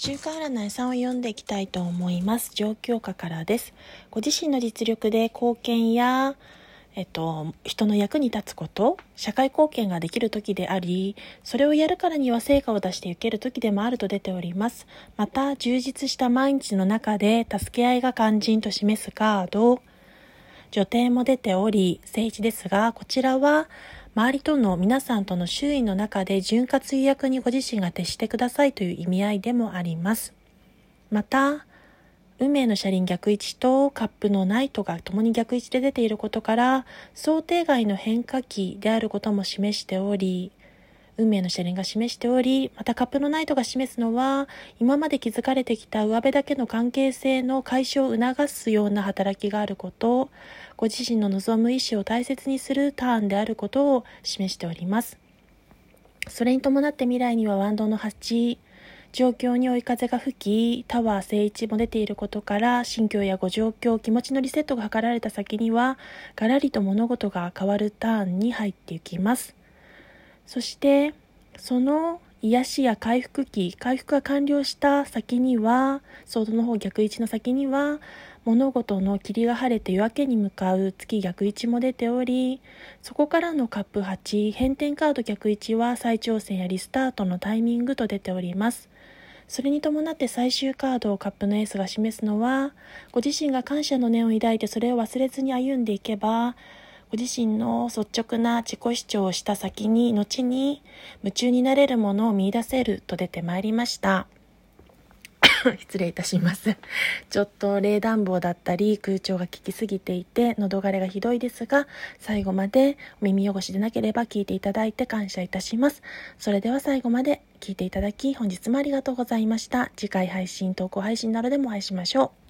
週刊占い3を読んでいきたいと思います。状況下からです。ご自身の実力で貢献や、えっと、人の役に立つこと、社会貢献ができる時であり、それをやるからには成果を出していける時でもあると出ております。また、充実した毎日の中で助け合いが肝心と示すカード、女帝も出ており、聖地ですが、こちらは、周りとの皆さんとの周囲の中で潤滑油役にご自身が徹してくださいという意味合いでもあります。また、運命の車輪逆位置とカップのナイトが共に逆位置で出ていることから、想定外の変化期であることも示しており、運命の車輪が示しており、またカップのナイトが示すのは、今まで築かれてきた上辺だけの関係性の解消を促すような働きがあること、ご自身の望む意思を大切にするターンであることを示しております。それに伴って未来にはワンドの8、状況に追い風が吹き、タワー正位置も出ていることから、心境やご状況、気持ちのリセットが図られた先には、ガラリと物事が変わるターンに入っていきます。そしてその癒しや回復期回復が完了した先にはソードの方逆位置の先には物事の霧が晴れて夜明けに向かう月逆位置も出ておりそこからのカップ8変転カード逆位置は再挑戦やリスタートのタイミングと出ております。それに伴って最終カードをカップのエースが示すのはご自身が感謝の念を抱いてそれを忘れずに歩んでいけばご自身の率直な自己主張をした先に、後に夢中になれるものを見出せると出てまいりました。失礼いたします。ちょっと冷暖房だったり空調が効きすぎていて喉枯れがひどいですが最後までお耳汚しでなければ聞いていただいて感謝いたします。それでは最後まで聞いていただき本日もありがとうございました。次回配信、投稿配信などでもお会いしましょう。